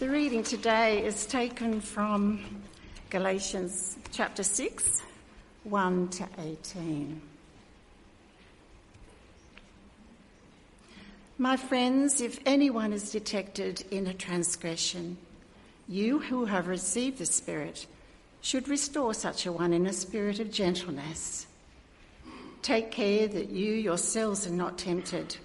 The reading today is taken from Galatians chapter 6, 1 to 18. My friends, if anyone is detected in a transgression, you who have received the Spirit should restore such a one in a spirit of gentleness. Take care that you yourselves are not tempted.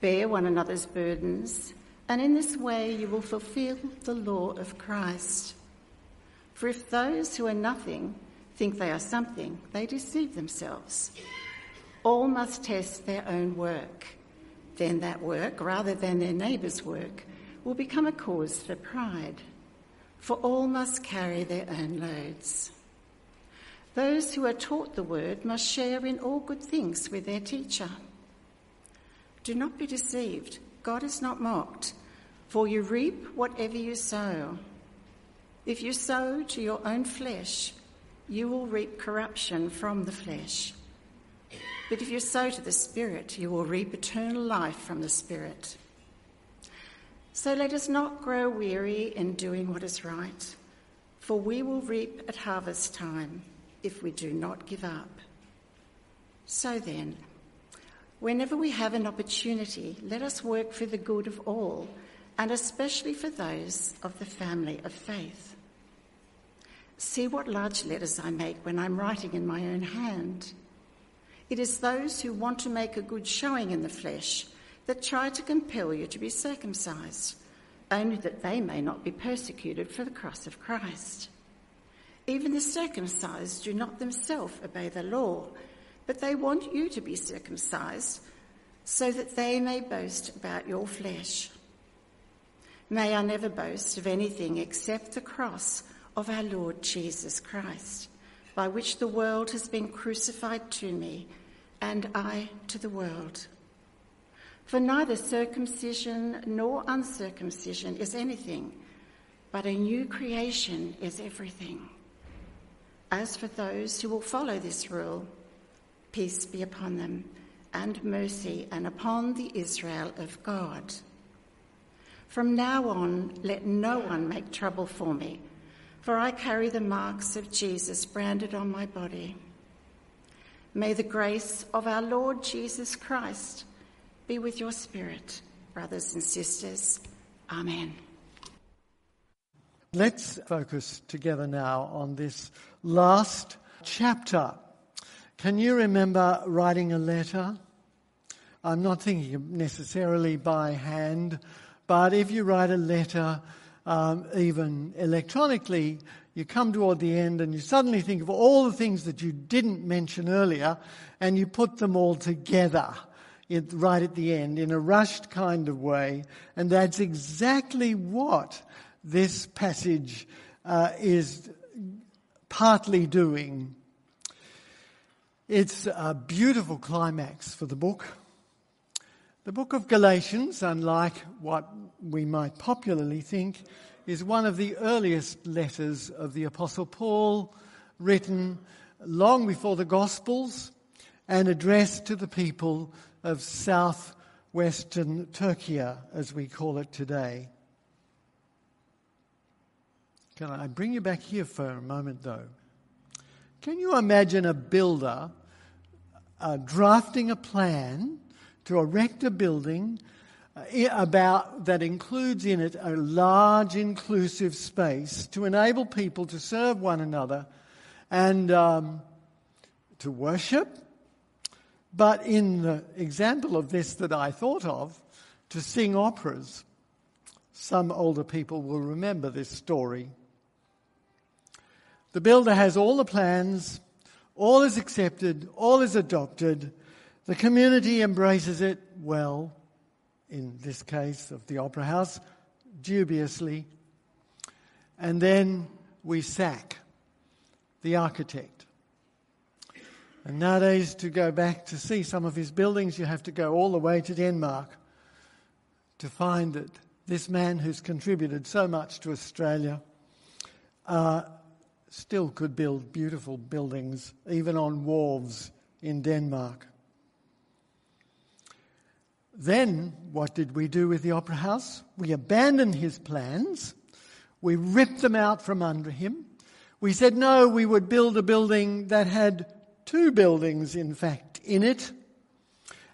Bear one another's burdens, and in this way you will fulfill the law of Christ. For if those who are nothing think they are something, they deceive themselves. All must test their own work. Then that work, rather than their neighbour's work, will become a cause for pride. For all must carry their own loads. Those who are taught the word must share in all good things with their teacher. Do not be deceived. God is not mocked, for you reap whatever you sow. If you sow to your own flesh, you will reap corruption from the flesh. But if you sow to the Spirit, you will reap eternal life from the Spirit. So let us not grow weary in doing what is right, for we will reap at harvest time if we do not give up. So then, whenever we have an opportunity, let us work for the good of all, and especially for those of the family of faith. See what large letters I make when I'm writing in my own hand. It is those who want to make a good showing in the flesh that try to compel you to be circumcised, only that they may not be persecuted for the cross of Christ. Even the circumcised do not themselves obey the law, but they want you to be circumcised so that they may boast about your flesh. May I never boast of anything except the cross of our Lord Jesus Christ, by which the world has been crucified to me and I to the world. For neither circumcision nor uncircumcision is anything, but a new creation is everything. As for those who will follow this rule, peace be upon them, and mercy, and upon the Israel of God. From now on, let no one make trouble for me, for I carry the marks of Jesus branded on my body. May the grace of our Lord Jesus Christ be with your spirit, brothers and sisters. Amen. Let's focus together now on this last chapter. Can you remember writing a letter? I'm not thinking necessarily by hand, but if you write a letter, um, even electronically, you come toward the end and you suddenly think of all the things that you didn't mention earlier and you put them all together right at the end in a rushed kind of way. And that's exactly what this passage uh, is partly doing. It's a beautiful climax for the book. The book of Galatians, unlike what we might popularly think, is one of the earliest letters of the Apostle Paul, written long before the Gospels and addressed to the people of southwestern Turkey, as we call it today. Can I bring you back here for a moment, though? Can you imagine a builder uh, drafting a plan to erect a building uh, about that includes in it a large inclusive space to enable people to serve one another and um, to worship but in the example of this that I thought of, to sing operas, some older people will remember this story. The builder has all the plans, all is accepted, all is adopted. The community embraces it well, in this case of the opera house, dubiously. And then we sack the architect. And nowadays, to go back to see some of his buildings, you have to go all the way to Denmark to find that this man who's contributed so much to Australia uh, still could build beautiful buildings, even on wharves in Denmark. Then, what did we do with the Opera House? We abandoned his plans. We ripped them out from under him. We said, no, we would build a building that had two buildings, in fact, in it.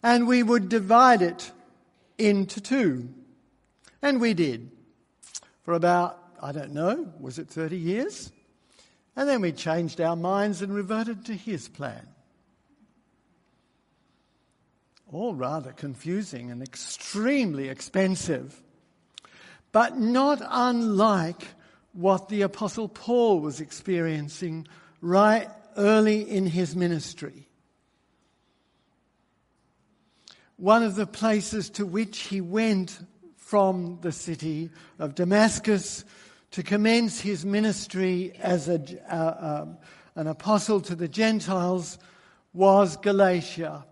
And we would divide it into two. And we did. For about, I don't know, was it 30 years? And then we changed our minds and reverted to his plan. All rather confusing and extremely expensive, but not unlike what the Apostle Paul was experiencing right early in his ministry. One of the places to which he went from the city of Damascus to commence his ministry as a, uh, um, an apostle to the Gentiles was Galatia,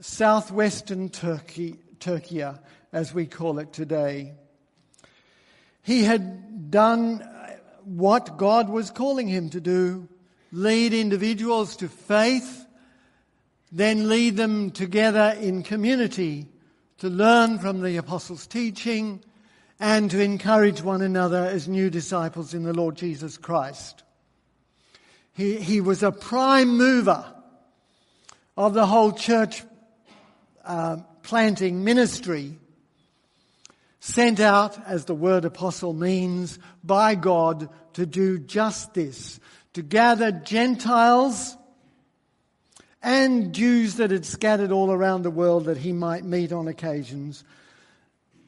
southwestern Turkey, Turkey, as we call it today. He had done what God was calling him to do lead individuals to faith, then lead them together in community to learn from the apostles' teaching and to encourage one another as new disciples in the Lord Jesus Christ. He, he was a prime mover of the whole church uh, planting ministry, sent out, as the word apostle means, by God to do just this, to gather Gentiles and Jews that had scattered all around the world that he might meet on occasions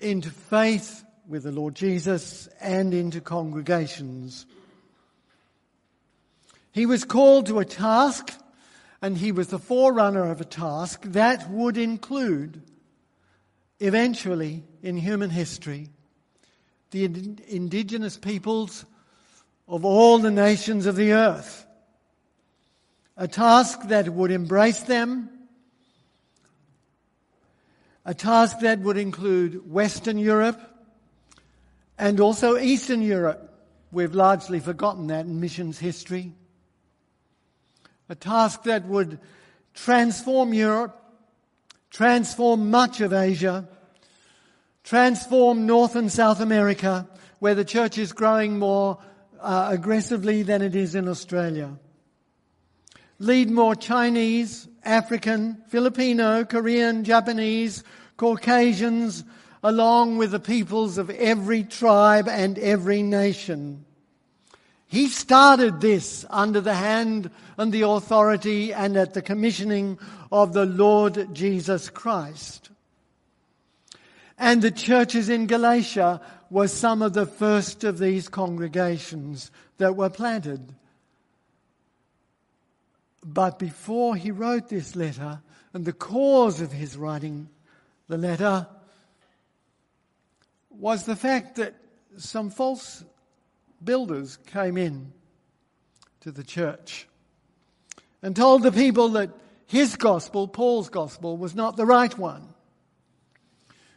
into faith with the Lord Jesus and into congregations. He was called to a task and he was the forerunner of a task that would include eventually in human history the indigenous peoples of all the nations of the earth. A task that would embrace them, a task that would include Western Europe, and also Eastern Europe. We've largely forgotten that in missions history. A task that would transform Europe, transform much of Asia, transform North and South America, where the church is growing more uh, aggressively than it is in Australia. Lead more Chinese, African, Filipino, Korean, Japanese, Caucasians, along with the peoples of every tribe and every nation. He started this under the hand and the authority and at the commissioning of the Lord Jesus Christ. And the churches in Galatia were some of the first of these congregations that were planted. But before he wrote this letter, and the cause of his writing the letter, was the fact that some false builders came in to the church and told the people that his gospel, Paul's gospel, was not the right one.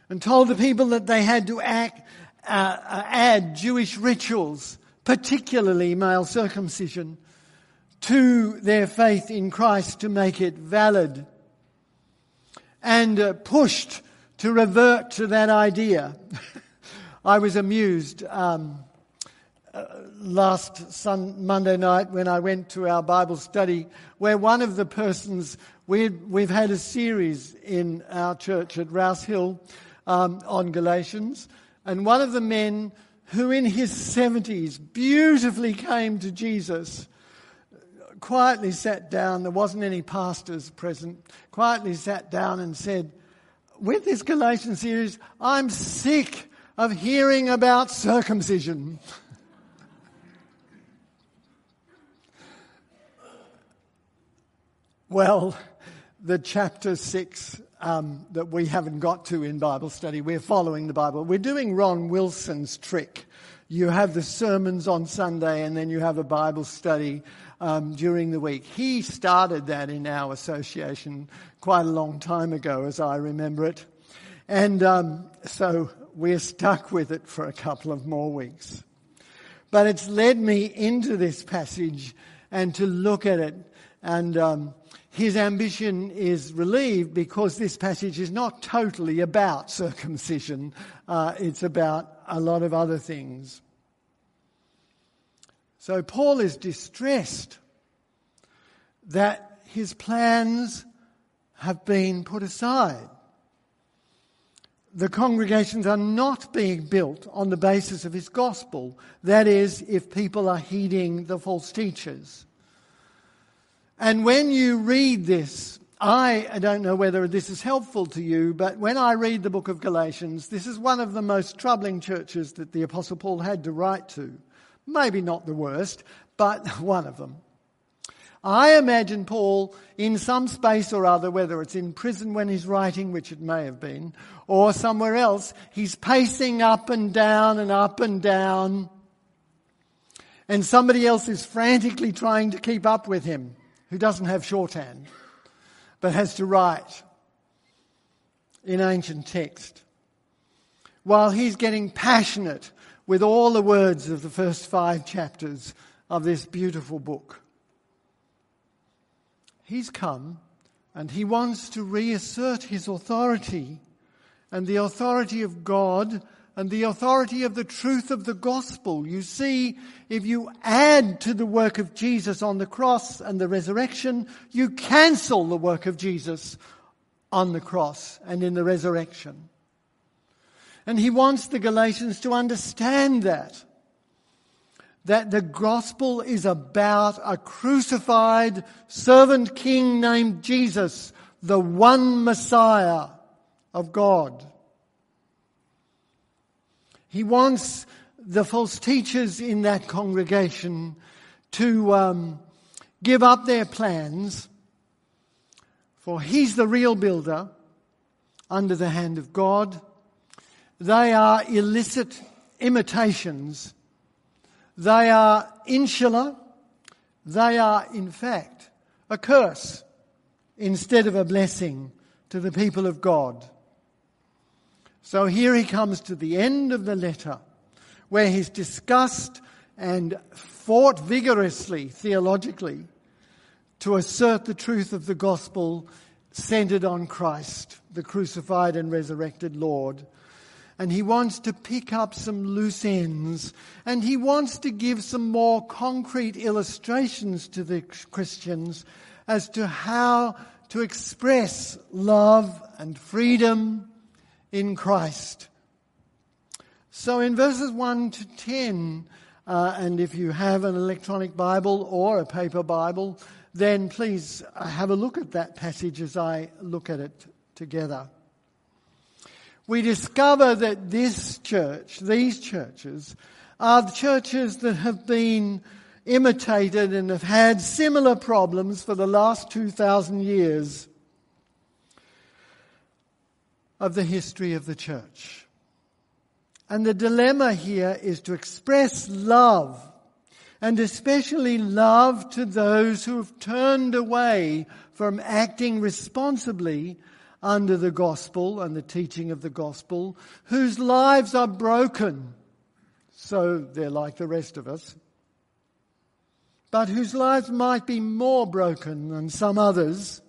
And told the people that they had to act, uh, uh, add Jewish rituals, particularly male circumcision, to their faith in Christ to make it valid. And uh, pushed to revert to that idea. I was amused um, last sun, Monday night when I went to our Bible study, where one of the persons we we've had a series in our church at Rouse Hill um, on Galatians, and one of the men who, in his seventies, beautifully came to Jesus. Quietly sat down, there wasn't any pastors present, quietly sat down and said, With this Galatian series, I'm sick of hearing about circumcision. well, the chapter 6 um, that we haven't got to in Bible study, we're following the Bible. We're doing Ron Wilson's trick. You have the sermons on Sunday and then you have a Bible study um, during the week. He started that in our association quite a long time ago, as I remember it. And um, so we're stuck with it for a couple of more weeks. But it's led me into this passage and to look at it And um, his ambition is relieved because this passage is not totally about circumcision, uh, it's about a lot of other things. So Paul is distressed that his plans have been put aside. The congregations are not being built on the basis of his gospel. That is, if people are heeding the false teachers. And when you read this, I, don't know whether this is helpful to you, but when I read the book of Galatians, this is one of the most troubling churches that the Apostle Paul had to write to. Maybe not the worst, but one of them. I imagine Paul in some space or other, whether it's in prison when he's writing, which it may have been, or somewhere else, he's pacing up and down and up and down. And somebody else is frantically trying to keep up with him who doesn't have shorthand, but has to write in ancient text. While he's getting passionate with all the words of the first five chapters of this beautiful book. He's come and he wants to reassert his authority and the authority of God and the authority of the truth of the gospel. You see, if you add to the work of Jesus on the cross and the resurrection, you cancel the work of Jesus on the cross and in the resurrection. And he wants the Galatians to understand that that the gospel is about a crucified servant king named Jesus, the one Messiah of God. He wants the false teachers in that congregation to um, give up their plans, for he's the real builder under the hand of God. They are illicit imitations they are insular. They are, in fact, a curse instead of a blessing to the people of God. So here he comes to the end of the letter where he's discussed and fought vigorously theologically to assert the truth of the gospel centered on Christ, the crucified and resurrected Lord. And he wants to pick up some loose ends and he wants to give some more concrete illustrations to the Christians as to how to express love and freedom in Christ. So in verses 1 to 10, uh, and if you have an electronic Bible or a paper Bible, then please have a look at that passage as I look at it together we discover that this church, these churches, are the churches that have been imitated and have had similar problems for the last 2,000 years of the history of the church. And the dilemma here is to express love, and especially love to those who have turned away from acting responsibly under the gospel and the teaching of the gospel, whose lives are broken, so they're like the rest of us, but whose lives might be more broken than some others,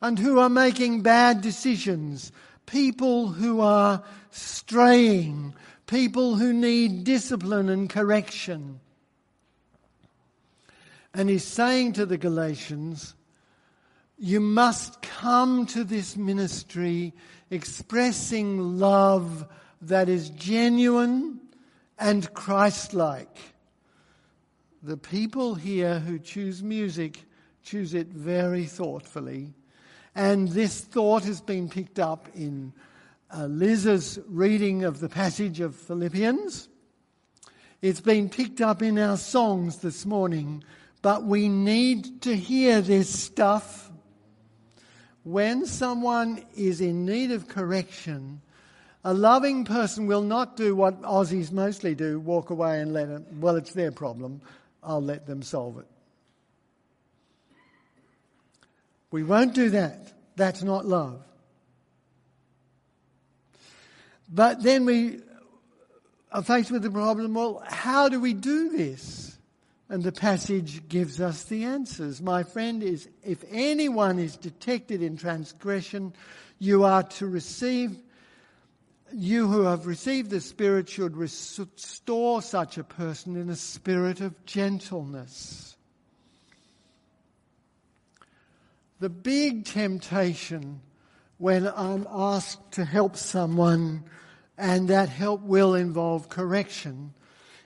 and who are making bad decisions, people who are straying, people who need discipline and correction. And he's saying to the Galatians, you must come to this ministry expressing love that is genuine and Christ like. The people here who choose music choose it very thoughtfully. And this thought has been picked up in uh, Liz's reading of the passage of Philippians. It's been picked up in our songs this morning. But we need to hear this stuff when someone is in need of correction, a loving person will not do what Aussies mostly do walk away and let it, well, it's their problem, I'll let them solve it. We won't do that. That's not love. But then we are faced with the problem well, how do we do this? And the passage gives us the answers. My friend is, if anyone is detected in transgression, you are to receive, you who have received the Spirit should restore such a person in a spirit of gentleness. The big temptation when I'm asked to help someone and that help will involve correction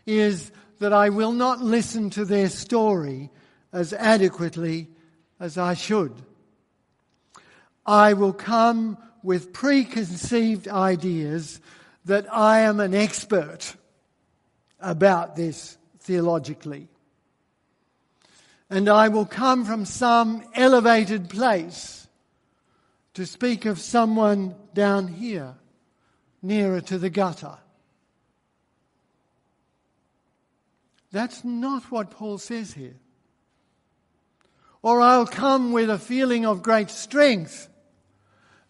is that I will not listen to their story as adequately as I should. I will come with preconceived ideas that I am an expert about this theologically. And I will come from some elevated place to speak of someone down here, nearer to the gutter. That's not what Paul says here. Or I'll come with a feeling of great strength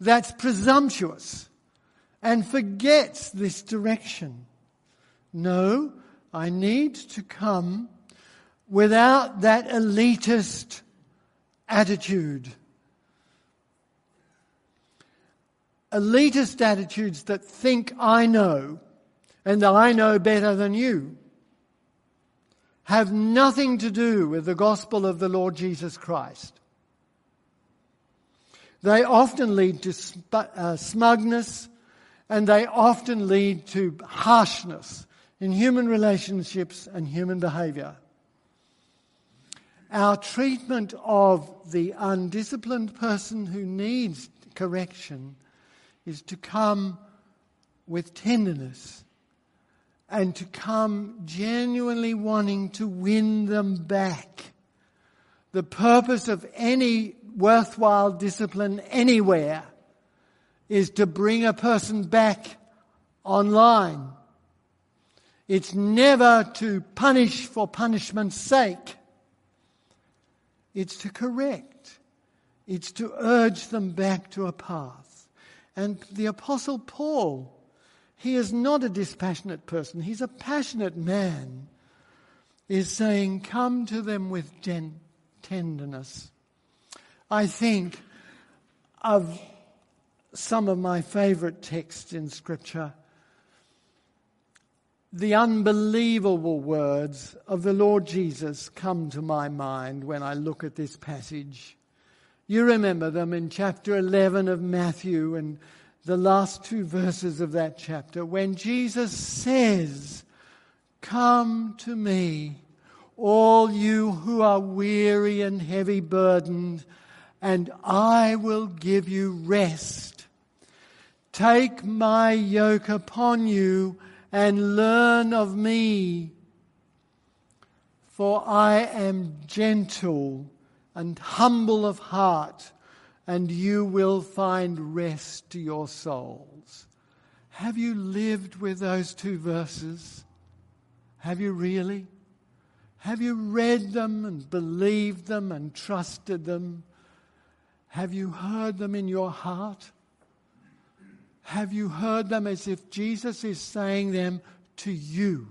that's presumptuous and forgets this direction. No, I need to come without that elitist attitude. Elitist attitudes that think I know and that I know better than you have nothing to do with the gospel of the Lord Jesus Christ. They often lead to uh, smugness and they often lead to harshness in human relationships and human behavior. Our treatment of the undisciplined person who needs correction is to come with tenderness and to come genuinely wanting to win them back. The purpose of any worthwhile discipline anywhere is to bring a person back online. It's never to punish for punishment's sake. It's to correct. It's to urge them back to a path. And the Apostle Paul he is not a dispassionate person, he's a passionate man, is saying, Come to them with gen- tenderness. I think of some of my favorite texts in Scripture. The unbelievable words of the Lord Jesus come to my mind when I look at this passage. You remember them in chapter 11 of Matthew and the last two verses of that chapter when Jesus says, Come to me, all you who are weary and heavy burdened, and I will give you rest. Take my yoke upon you and learn of me, for I am gentle and humble of heart and you will find rest to your souls. Have you lived with those two verses? Have you really? Have you read them and believed them and trusted them? Have you heard them in your heart? Have you heard them as if Jesus is saying them to you?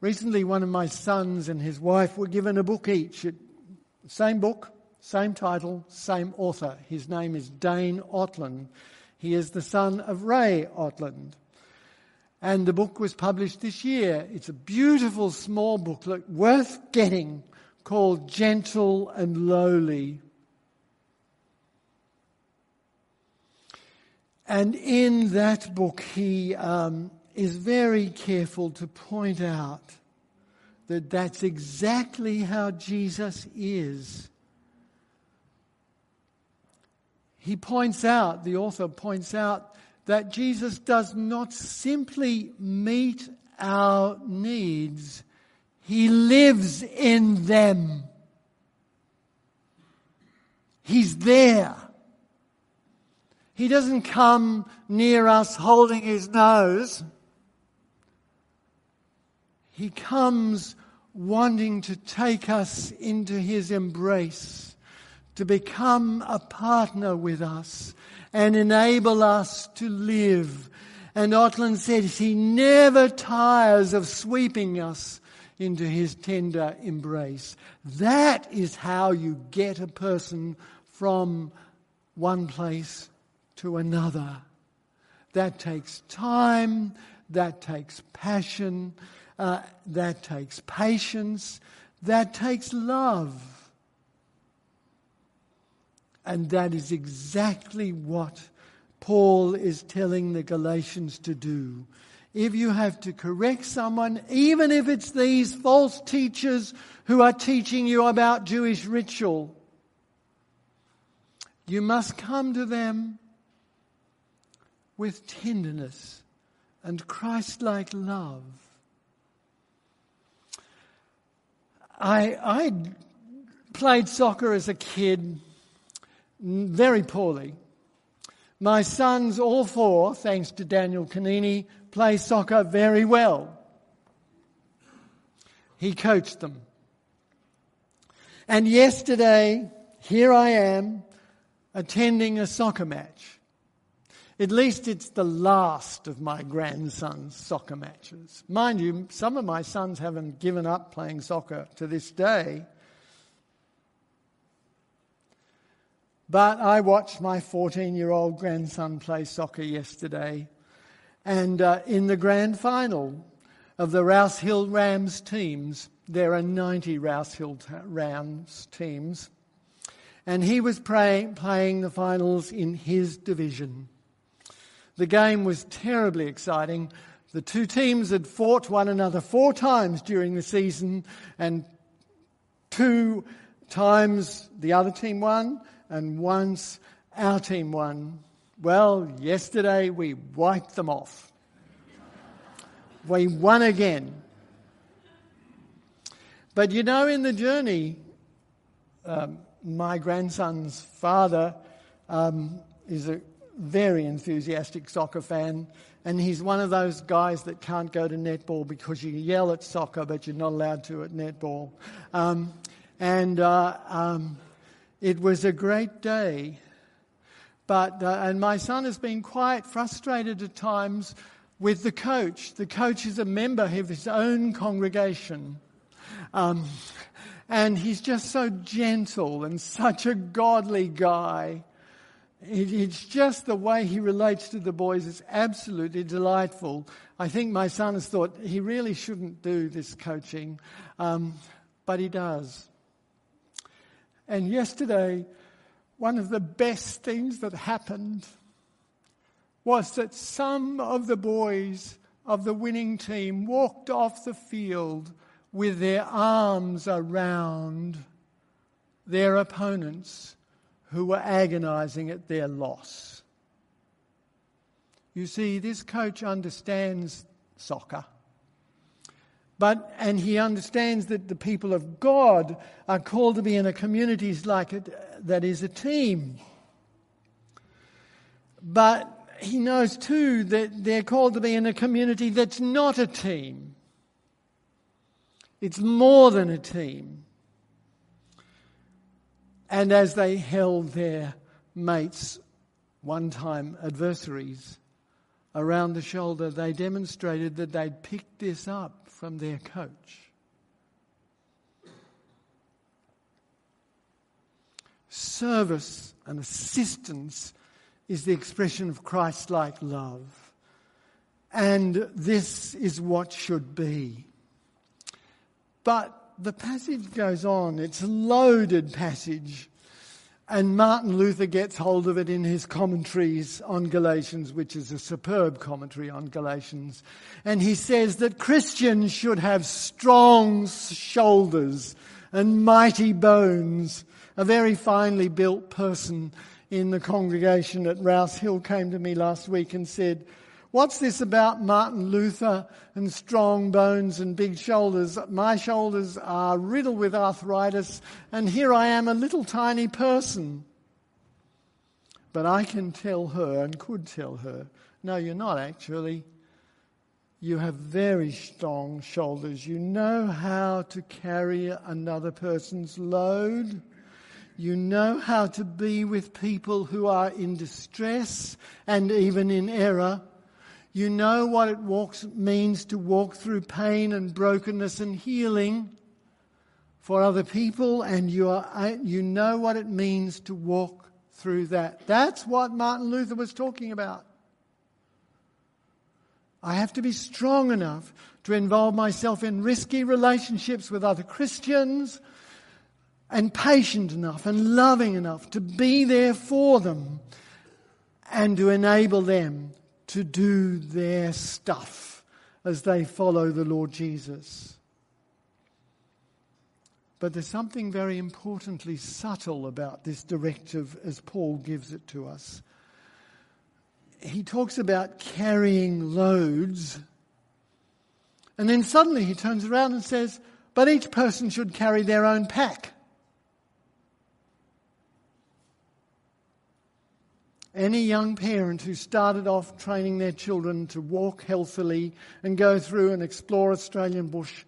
Recently, one of my sons and his wife were given a book each same book, same title, same author. His name is Dane Ortlund. He is the son of Ray Ortlund. And the book was published this year. It's a beautiful small booklet worth getting called Gentle and Lowly. And in that book, he um, is very careful to point out that that's exactly how Jesus is. He points out, the author points out, that Jesus does not simply meet our needs, He lives in them. He's there. He doesn't come near us holding his nose. He comes wanting to take us into his embrace, to become a partner with us and enable us to live And Ortlund says he never tires of sweeping us into his tender embrace. That is how you get a person from one place to another. That takes time, that takes passion, uh, that takes patience, that takes love. And that is exactly what Paul is telling the Galatians to do. If you have to correct someone, even if it's these false teachers who are teaching you about Jewish ritual, you must come to them with tenderness and Christ like love. I, I played soccer as a kid mm, very poorly. My sons, all four, thanks to Daniel Canini, play soccer very well. He coached them. And yesterday, here I am attending a soccer match. At least it's the last of my grandson's soccer matches. Mind you, some of my sons haven't given up playing soccer to this day. But I watched my 14 year old grandson play soccer yesterday. And uh, in the grand final of the Rouse Hill Rams teams, there are 90 Rouse Hill Rams teams. And he was pray- playing the finals in his division. The game was terribly exciting. The two teams had fought one another four times during the season, and two times the other team won, and once our team won. Well, yesterday we wiped them off. We won again. But you know, in the journey, um, my grandson's father um, is a very enthusiastic soccer fan, and he's one of those guys that can't go to netball because you yell at soccer, but you're not allowed to at netball. Um, and uh, um, it was a great day. But, uh, and my son has been quite frustrated at times with the coach. The coach is a member of his own congregation. Um, and he's just so gentle and such a godly guy. It, it's just the way he relates to the boys is absolutely delightful. I think my son has thought he really shouldn't do this coaching, um, but he does. And yesterday, one of the best things that happened was that some of the boys of the winning team walked off the field with their arms around their opponents who were agonizing at their loss. You see, this coach understands soccer. But, and he understands that the people of God are called to be in a community like it, that is a team. But he knows too that they're called to be in a community that's not a team. It's more than a team. And as they held their mates, one time adversaries, around the shoulder, they demonstrated that they'd picked this up from their coach. Service and assistance is the expression of Christ like love. And this is what should be. But the passage goes on. It's a loaded passage. And Martin Luther gets hold of it in his commentaries on Galatians, which is a superb commentary on Galatians. And he says that Christians should have strong shoulders and mighty bones. A very finely built person in the congregation at Rouse Hill came to me last week and said, What's this about Martin Luther and strong bones and big shoulders? My shoulders are riddled with arthritis, and here I am, a little tiny person. But I can tell her and could tell her, no, you're not actually. You have very strong shoulders. You know how to carry another person's load. You know how to be with people who are in distress and even in error. You know what it walks, means to walk through pain and brokenness and healing for other people, and you, are, you know what it means to walk through that. That's what Martin Luther was talking about. I have to be strong enough to involve myself in risky relationships with other Christians and patient enough and loving enough to be there for them and to enable them to do their stuff as they follow the Lord Jesus. But there's something very importantly subtle about this directive as Paul gives it to us. He talks about carrying loads, and then suddenly he turns around and says, But each person should carry their own pack. Any young parent who started off training their children to walk healthily and go through and explore Australian bush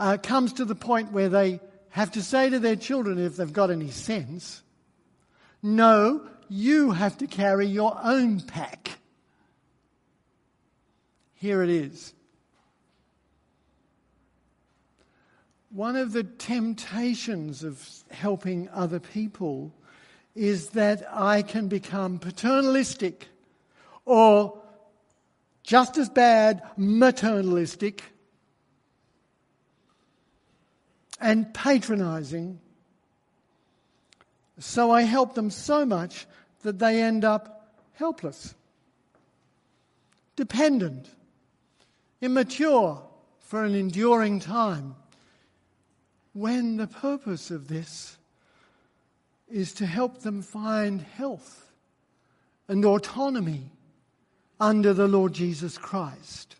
uh, comes to the point where they have to say to their children, if they've got any sense, no, you have to carry your own pack. Here it is. One of the temptations of helping other people is that I can become paternalistic or just as bad, maternalistic and patronizing. So I help them so much that they end up helpless, dependent, immature for an enduring time. When the purpose of this is to help them find health and autonomy under the Lord Jesus Christ.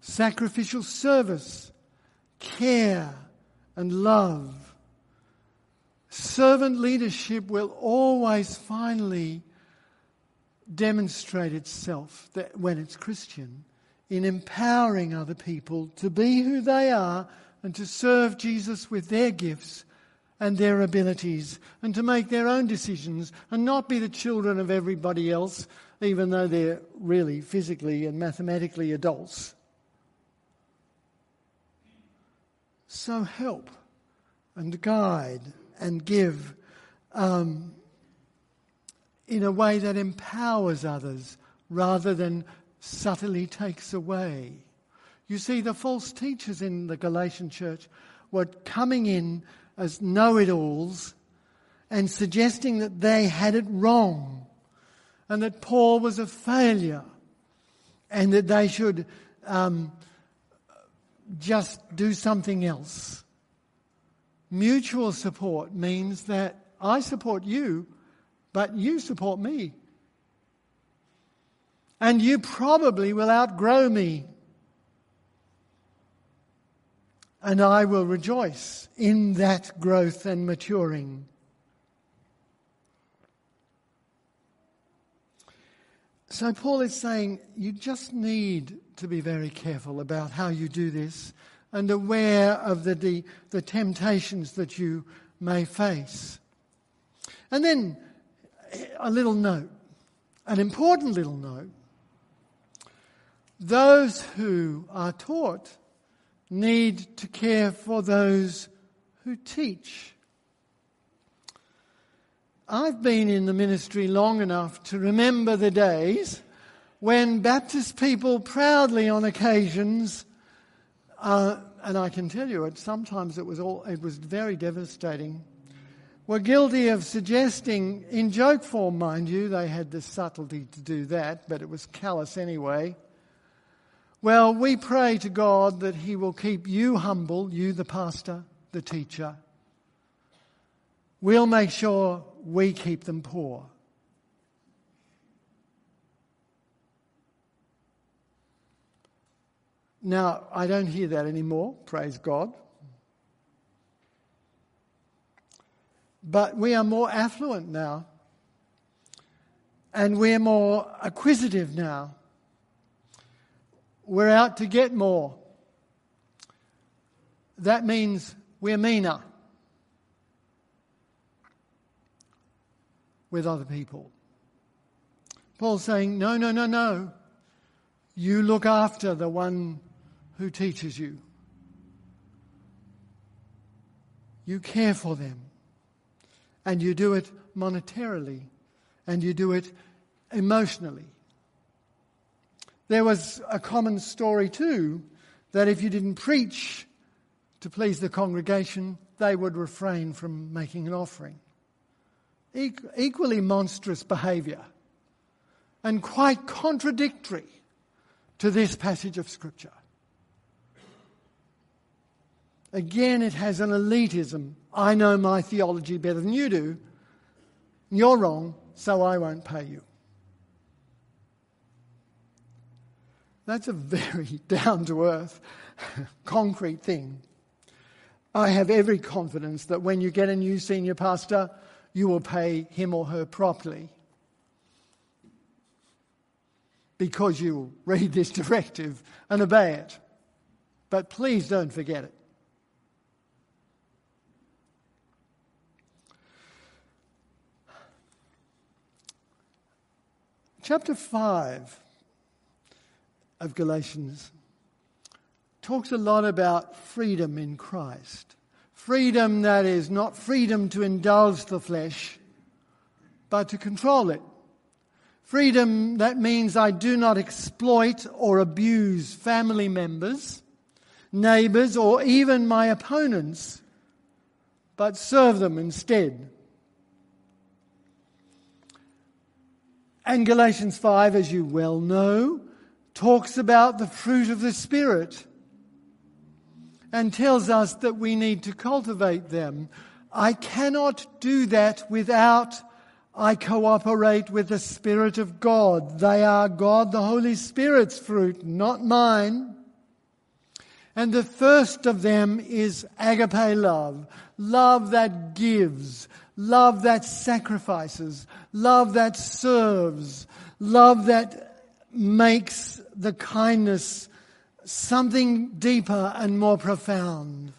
Sacrificial service, care, and love. Servant leadership will always finally demonstrate itself when it's Christian in empowering other people to be who they are and to serve Jesus with their gifts and their abilities and to make their own decisions and not be the children of everybody else, even though they're really physically and mathematically adults. So help and guide and give um, in a way that empowers others rather than subtly takes away. You see, the false teachers in the Galatian church were coming in as know it alls and suggesting that they had it wrong and that Paul was a failure and that they should um, just do something else. Mutual support means that I support you, but you support me. And you probably will outgrow me and I will rejoice in that growth and maturing. So, Paul is saying you just need to be very careful about how you do this and aware of the, the, the temptations that you may face. And then a little note, an important little note. Those who are taught need to care for those who teach. I've been in the ministry long enough to remember the days when Baptist people proudly on occasions, uh, and I can tell you, it, sometimes it was, all, it was very devastating, were guilty of suggesting, in joke form, mind you, they had the subtlety to do that, but it was callous anyway well, we pray to God that He will keep you humble, you, the pastor, the teacher. We'll make sure we keep them poor. Now, I don't hear that anymore, praise God. But we are more affluent now. And we're more acquisitive now. We're out to get more. That means we're meaner with other people. Paul's saying, no, no, no, no. You look after the one who teaches you. You care for them. And you do it monetarily. And you do it emotionally. There was a common story too that if you didn't preach to please the congregation, they would refrain from making an offering. equally monstrous behaviour and quite contradictory to this passage of Scripture. Again, it has an elitism. I know my theology better than you do. You're wrong, so I won't pay you. That's a very down to earth, concrete thing. I have every confidence that when you get a new senior pastor, you will pay him or her properly because you will read this directive and obey it. But please don't forget it. Chapter 5 of Galatians talks a lot about freedom in Christ. Freedom that is not freedom to indulge the flesh, but to control it. Freedom that means I do not exploit or abuse family members, neighbours, or even my opponents, but serve them instead. And Galatians 5, as you well know, talks about the fruit of the Spirit and tells us that we need to cultivate them. I cannot do that without I cooperate with the Spirit of God. They are God, the Holy Spirit's fruit, not mine. And the first of them is agape love, love that gives, love that sacrifices, love that serves, love that makes the kindness something deeper and more profound.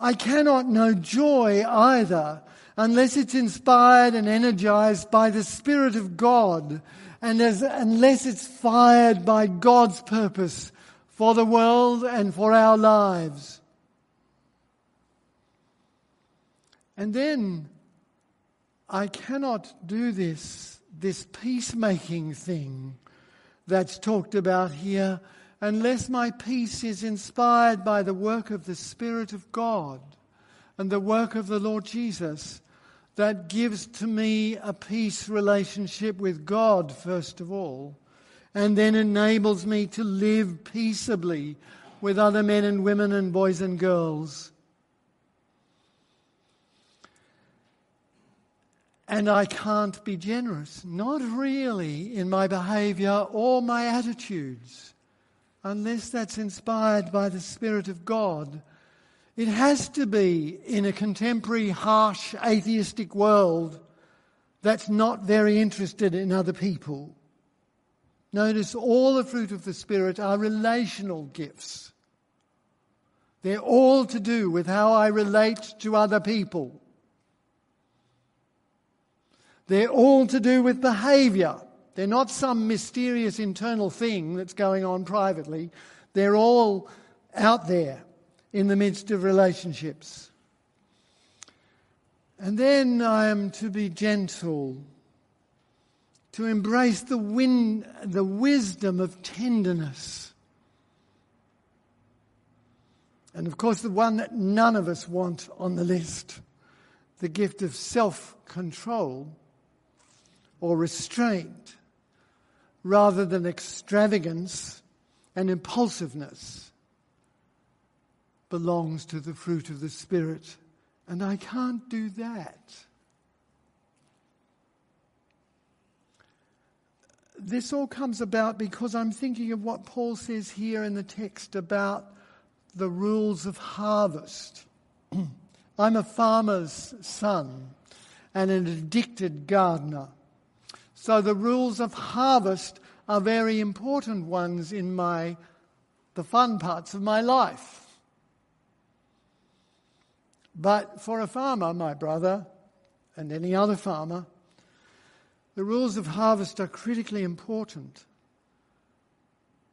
I cannot know joy either unless it's inspired and energized by the Spirit of God and as, unless it's fired by God's purpose for the world and for our lives. And then I cannot do this, this peacemaking thing that's talked about here unless my peace is inspired by the work of the Spirit of God and the work of the Lord Jesus that gives to me a peace relationship with God, first of all, and then enables me to live peaceably with other men and women and boys and girls. And I can't be generous, not really, in my behavior or my attitudes, unless that's inspired by the Spirit of God. It has to be in a contemporary, harsh, atheistic world that's not very interested in other people. Notice all the fruit of the Spirit are relational gifts. They're all to do with how I relate to other people. They're all to do with behavior. They're not some mysterious internal thing that's going on privately. They're all out there in the midst of relationships. And then I am to be gentle, to embrace the, win- the wisdom of tenderness. And of course, the one that none of us want on the list the gift of self control or restraint rather than extravagance and impulsiveness belongs to the fruit of the Spirit. And I can't do that. This all comes about because I'm thinking of what Paul says here in the text about the rules of harvest. I'm a farmer's son and an addicted gardener. So the rules of harvest are very important ones in my the fun parts of my life. But for a farmer, my brother, and any other farmer, The rules of harvest are critically important.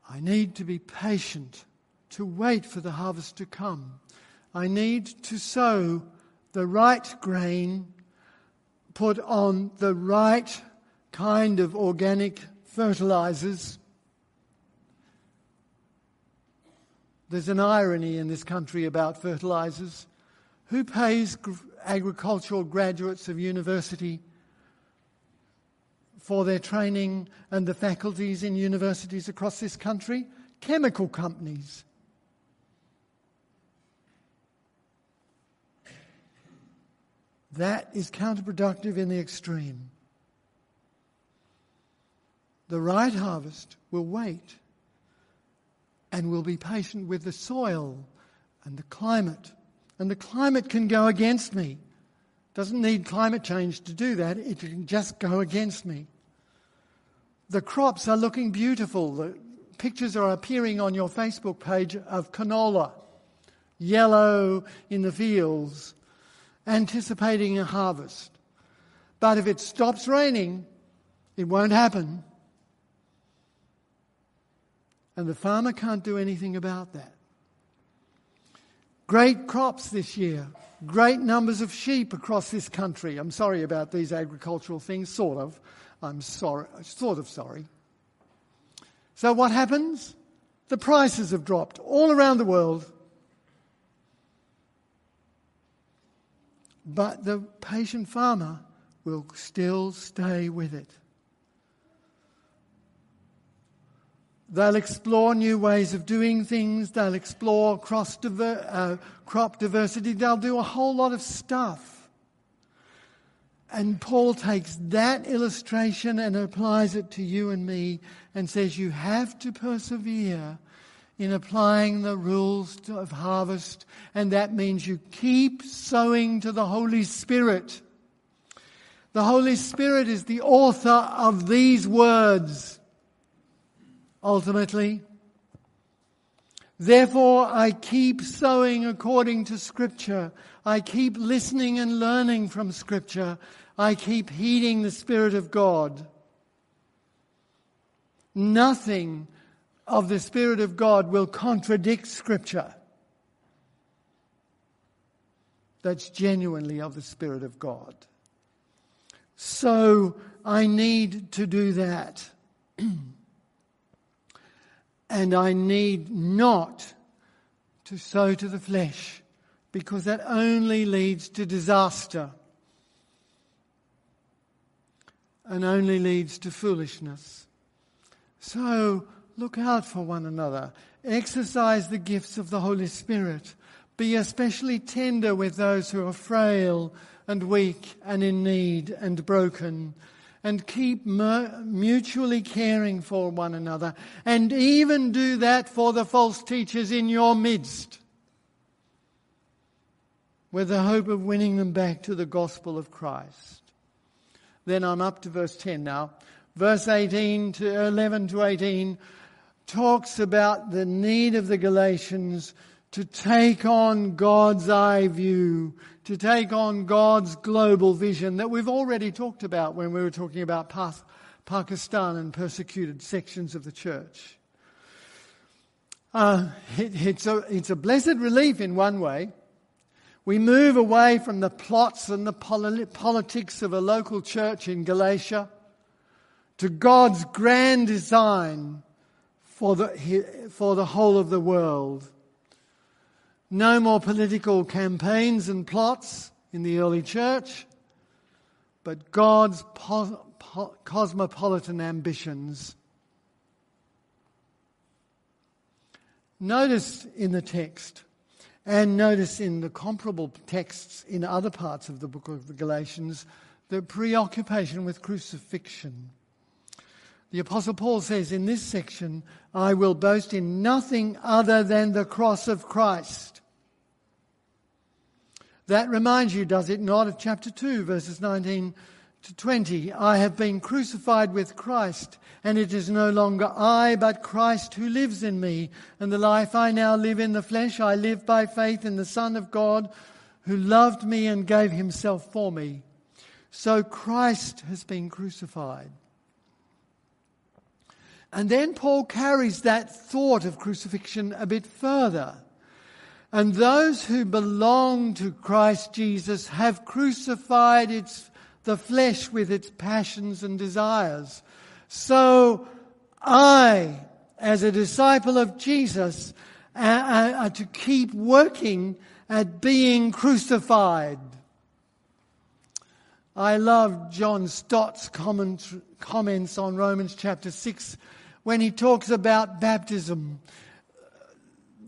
I need to be patient, to wait for the harvest to come. I need to sow the right grain, put on the right kind of organic fertilizers. There's an irony in this country about fertilizers. Who pays agricultural graduates of university for their training and the faculties in universities across this country? Chemical companies. That is counterproductive in the extreme. The right harvest will wait and will be patient with the soil and the climate. And the climate can go against me. Doesn't need climate change to do that, it can just go against me. The crops are looking beautiful. The pictures are appearing on your Facebook page of canola, yellow in the fields, anticipating a harvest. But if it stops raining, it won't happen. And the farmer can't do anything about that. Great crops this year, great numbers of sheep across this country. I'm sorry about these agricultural things, sort of. I'm sorry, sort of sorry. So what happens? The prices have dropped all around the world. But the patient farmer will still stay with it. They'll explore new ways of doing things. They'll explore diver- uh, crop diversity. They'll do a whole lot of stuff. And Paul takes that illustration and applies it to you and me and says you have to persevere in applying the rules of harvest, and that means you keep sowing to the Holy Spirit. The Holy Spirit is the author of these words ultimately. Therefore, I keep sowing according to Scripture. I keep listening and learning from Scripture. I keep heeding the Spirit of God. Nothing of the Spirit of God will contradict Scripture. That's genuinely of the Spirit of God. So I need to do that. And I need not to sow to the flesh because that only leads to disaster and only leads to foolishness. So look out for one another. Exercise the gifts of the Holy Spirit. Be especially tender with those who are frail and weak and in need and broken and keep mutually caring for one another, and even do that for the false teachers in your midst, with the hope of winning them back to the gospel of Christ. Then I'm up to verse 10 now. Verse 18 to 11 to 18 talks about the need of the Galatians to take on God's eye view, to take on God's global vision that we've already talked about when we were talking about Pakistan and persecuted sections of the church. Uh, it, it's, a, it's a blessed relief in one way. We move away from the plots and the politics of a local church in Galatia to God's grand design for the, for the whole of the world. No more political campaigns and plots in the early church, but God's po- po- cosmopolitan ambitions. Notice in the text, and notice in the comparable texts in other parts of the book of Galatians, the preoccupation with crucifixion. The Apostle Paul says in this section, I will boast in nothing other than the cross of Christ. That reminds you, does it not, of chapter 2, verses 19 to 20. I have been crucified with Christ, and it is no longer I, but Christ who lives in me. And the life I now live in the flesh, I live by faith in the Son of God who loved me and gave himself for me. so Christ has been crucified. And then Paul carries that thought of crucifixion a bit further. And those who belong to Christ Jesus have crucified its, the flesh with its passions and desires. So I, as a disciple of Jesus, are to keep working at being crucified. I love John Stott's comment, comments on Romans chapter 6 when he talks about baptism.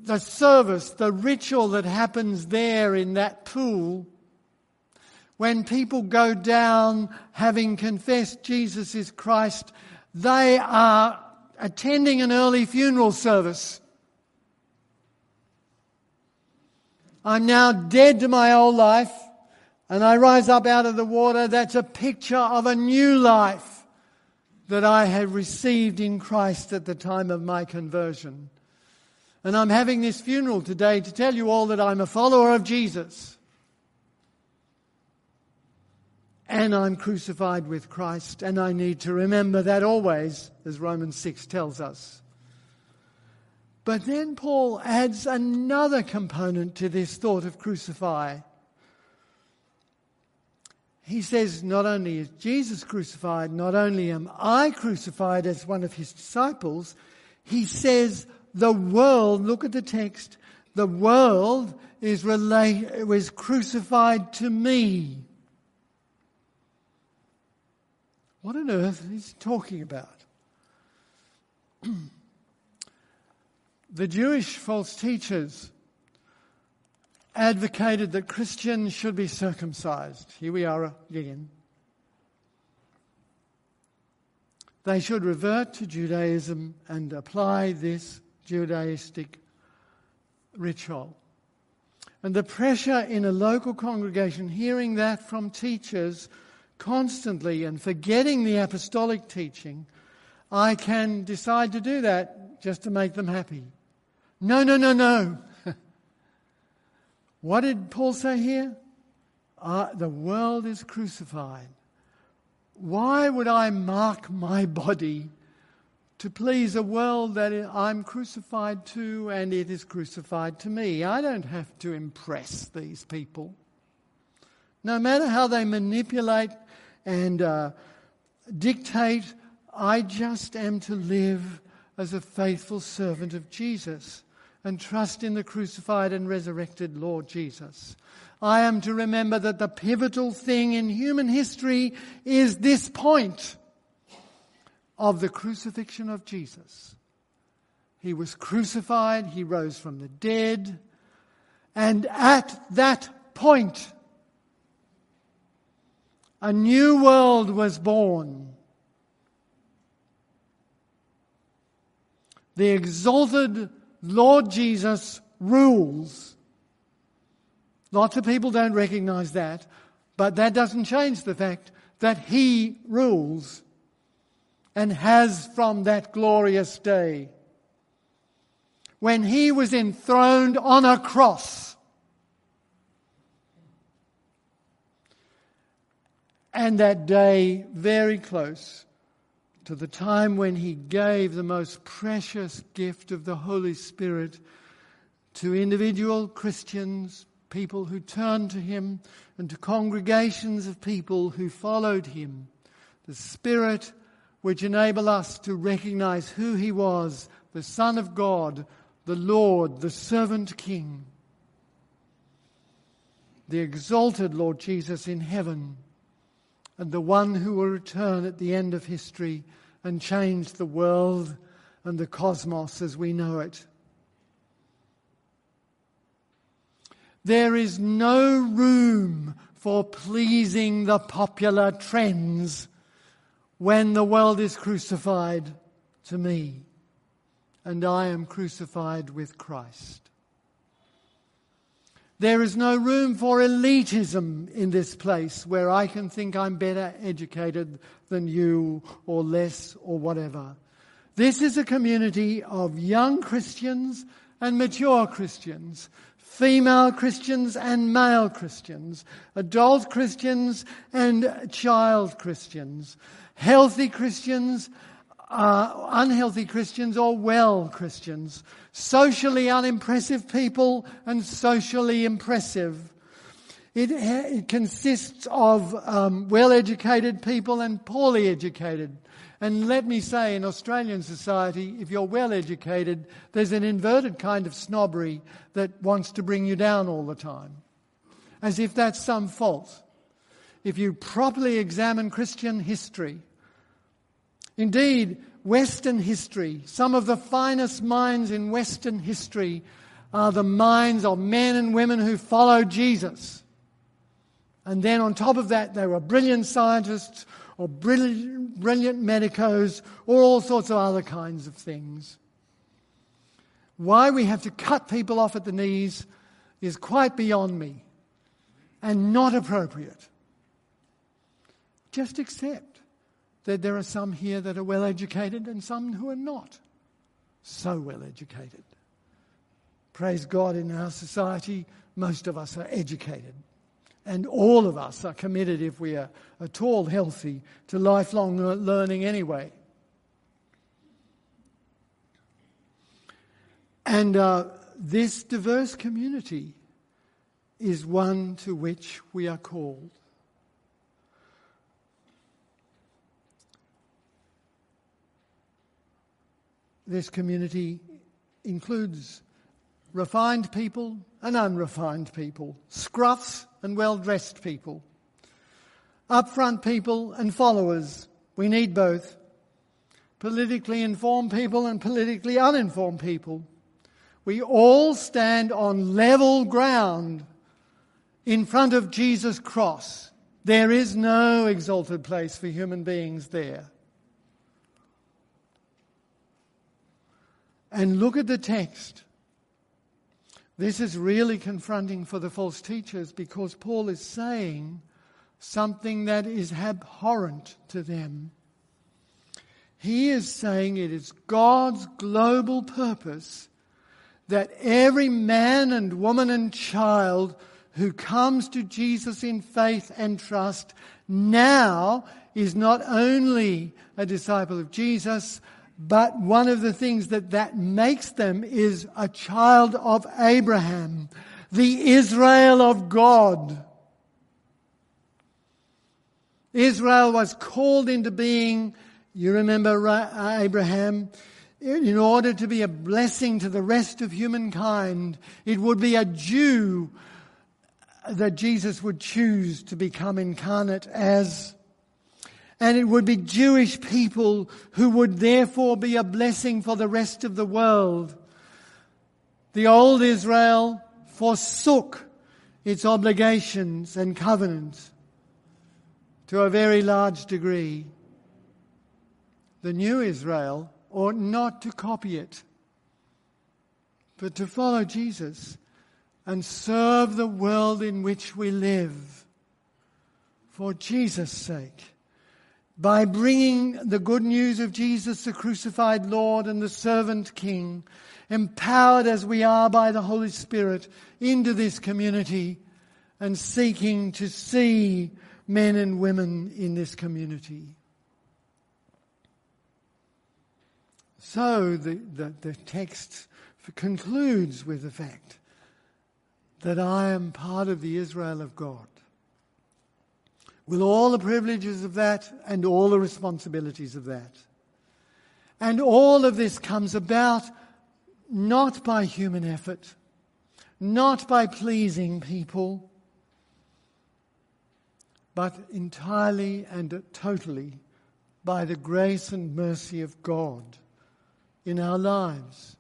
The service, the ritual that happens there in that pool, when people go down having confessed Jesus is Christ, they are attending an early funeral service. I'm now dead to my old life and I rise up out of the water. That's a picture of a new life that I had received in Christ at the time of my conversion. And I'm having this funeral today to tell you all that I'm a follower of Jesus. And I'm crucified with Christ, and I need to remember that always, as Romans 6 tells us. But then Paul adds another component to this thought of crucify. He says, Not only is Jesus crucified, not only am I crucified as one of his disciples, he says, The world, look at the text, the world is, relate, is crucified to me. What on earth is he talking about? the Jewish false teachers advocated that Christians should be circumcised. Here we are again. They should revert to Judaism and apply this Judaistic ritual. And the pressure in a local congregation, hearing that from teachers constantly and forgetting the apostolic teaching, I can decide to do that just to make them happy. No, no, no, no. what did Paul say here? Uh, the world is crucified. Why would I mark my body to please a world that I'm crucified to and it is crucified to me? I don't have to impress these people. No matter how they manipulate and uh, dictate, I just am to live as a faithful servant of Jesus and trust in the crucified and resurrected Lord Jesus. I am to remember that the pivotal thing in human history is this point of the crucifixion of Jesus. He was crucified, he rose from the dead, and at that point, a new world was born. The exalted Lord Jesus rules. Lots of people don't recognize that, but that doesn't change the fact that He rules and has from that glorious day. When He was enthroned on a cross. And that day very close to the time when he gave the most precious gift of the Holy Spirit to individual Christians, people who turned to him, and to congregations of people who followed him. The Spirit which enable us to recognize who he was, the Son of God, the Lord, the servant King, the exalted Lord Jesus in heaven and the one who will return at the end of history and change the world and the cosmos as we know it. There is no room for pleasing the popular trends when the world is crucified to me and I am crucified with Christ. There is no room for elitism in this place where I can think I'm better educated than you or less or whatever. This is a community of young Christians and mature Christians female Christians and male Christians, adult Christians and child Christians, healthy Christians, uh, unhealthy Christians, or well Christians, socially unimpressive people and socially impressive. It, it consists of um, well educated people and poorly educated and let me say, in Australian society, if you're well educated, there's an inverted kind of snobbery that wants to bring you down all the time, as if that's some fault. If you properly examine Christian history, indeed, Western history, some of the finest minds in Western history are the minds of men and women who followed Jesus. And then on top of that, they were brilliant scientists or brilliant, brilliant medicos or all sorts of other kinds of things. Why we have to cut people off at the knees is quite beyond me and not appropriate. Just accept that there are some here that are well educated and some who are not so well educated. Praise God, in our society, most of us are educated. And all of us are committed, if we are at all healthy, to lifelong learning anyway. And uh, this diverse community is one to which we are called. This community includes refined people and unrefined people, scruffs and well dressed people, upfront people and followers. We need both. Politically informed people and politically uninformed people. We all stand on level ground in front of Jesus' cross. There is no exalted place for human beings there. And look at the text. This is really confronting for the false teachers because Paul is saying something that is abhorrent to them. He is saying it is God's global purpose that every man and woman and child who comes to Jesus in faith and trust now is not only a disciple of Jesus, but one of the things that that makes them is a child of Abraham, the Israel of God. Israel was called into being, you remember uh, Abraham, in order to be a blessing to the rest of humankind. It would be a Jew that Jesus would choose to become incarnate as and it would be Jewish people who would therefore be a blessing for the rest of the world. The old Israel forsook its obligations and covenants to a very large degree. The new Israel ought not to copy it, but to follow Jesus and serve the world in which we live for Jesus' sake by bringing the good news of Jesus, the crucified Lord and the servant King, empowered as we are by the Holy Spirit into this community and seeking to see men and women in this community. So the, the, the text concludes with the fact that I am part of the Israel of God with all the privileges of that and all the responsibilities of that. And all of this comes about not by human effort, not by pleasing people, but entirely and totally by the grace and mercy of God in our lives.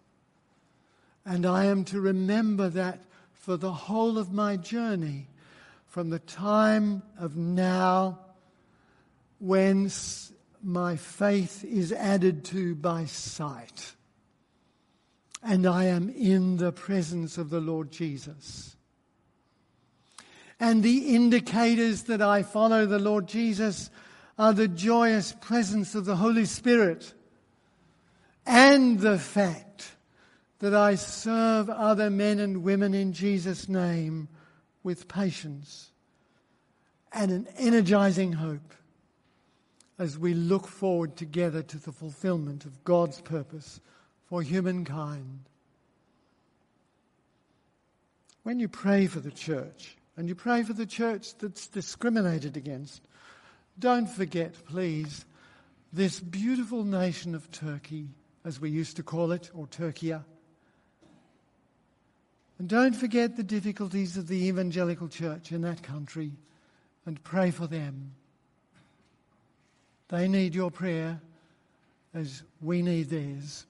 And I am to remember that for the whole of my journey from the time of now when my faith is added to by sight and I am in the presence of the Lord Jesus. And the indicators that I follow the Lord Jesus are the joyous presence of the Holy Spirit and the fact that I serve other men and women in Jesus' name with patience and an energizing hope as we look forward together to the fulfillment of God's purpose for humankind. When you pray for the church, and you pray for the church that's discriminated against, don't forget, please, this beautiful nation of Turkey, as we used to call it, or Turkey. And don't forget the difficulties of the evangelical church in that country and pray for them. They need your prayer as we need theirs.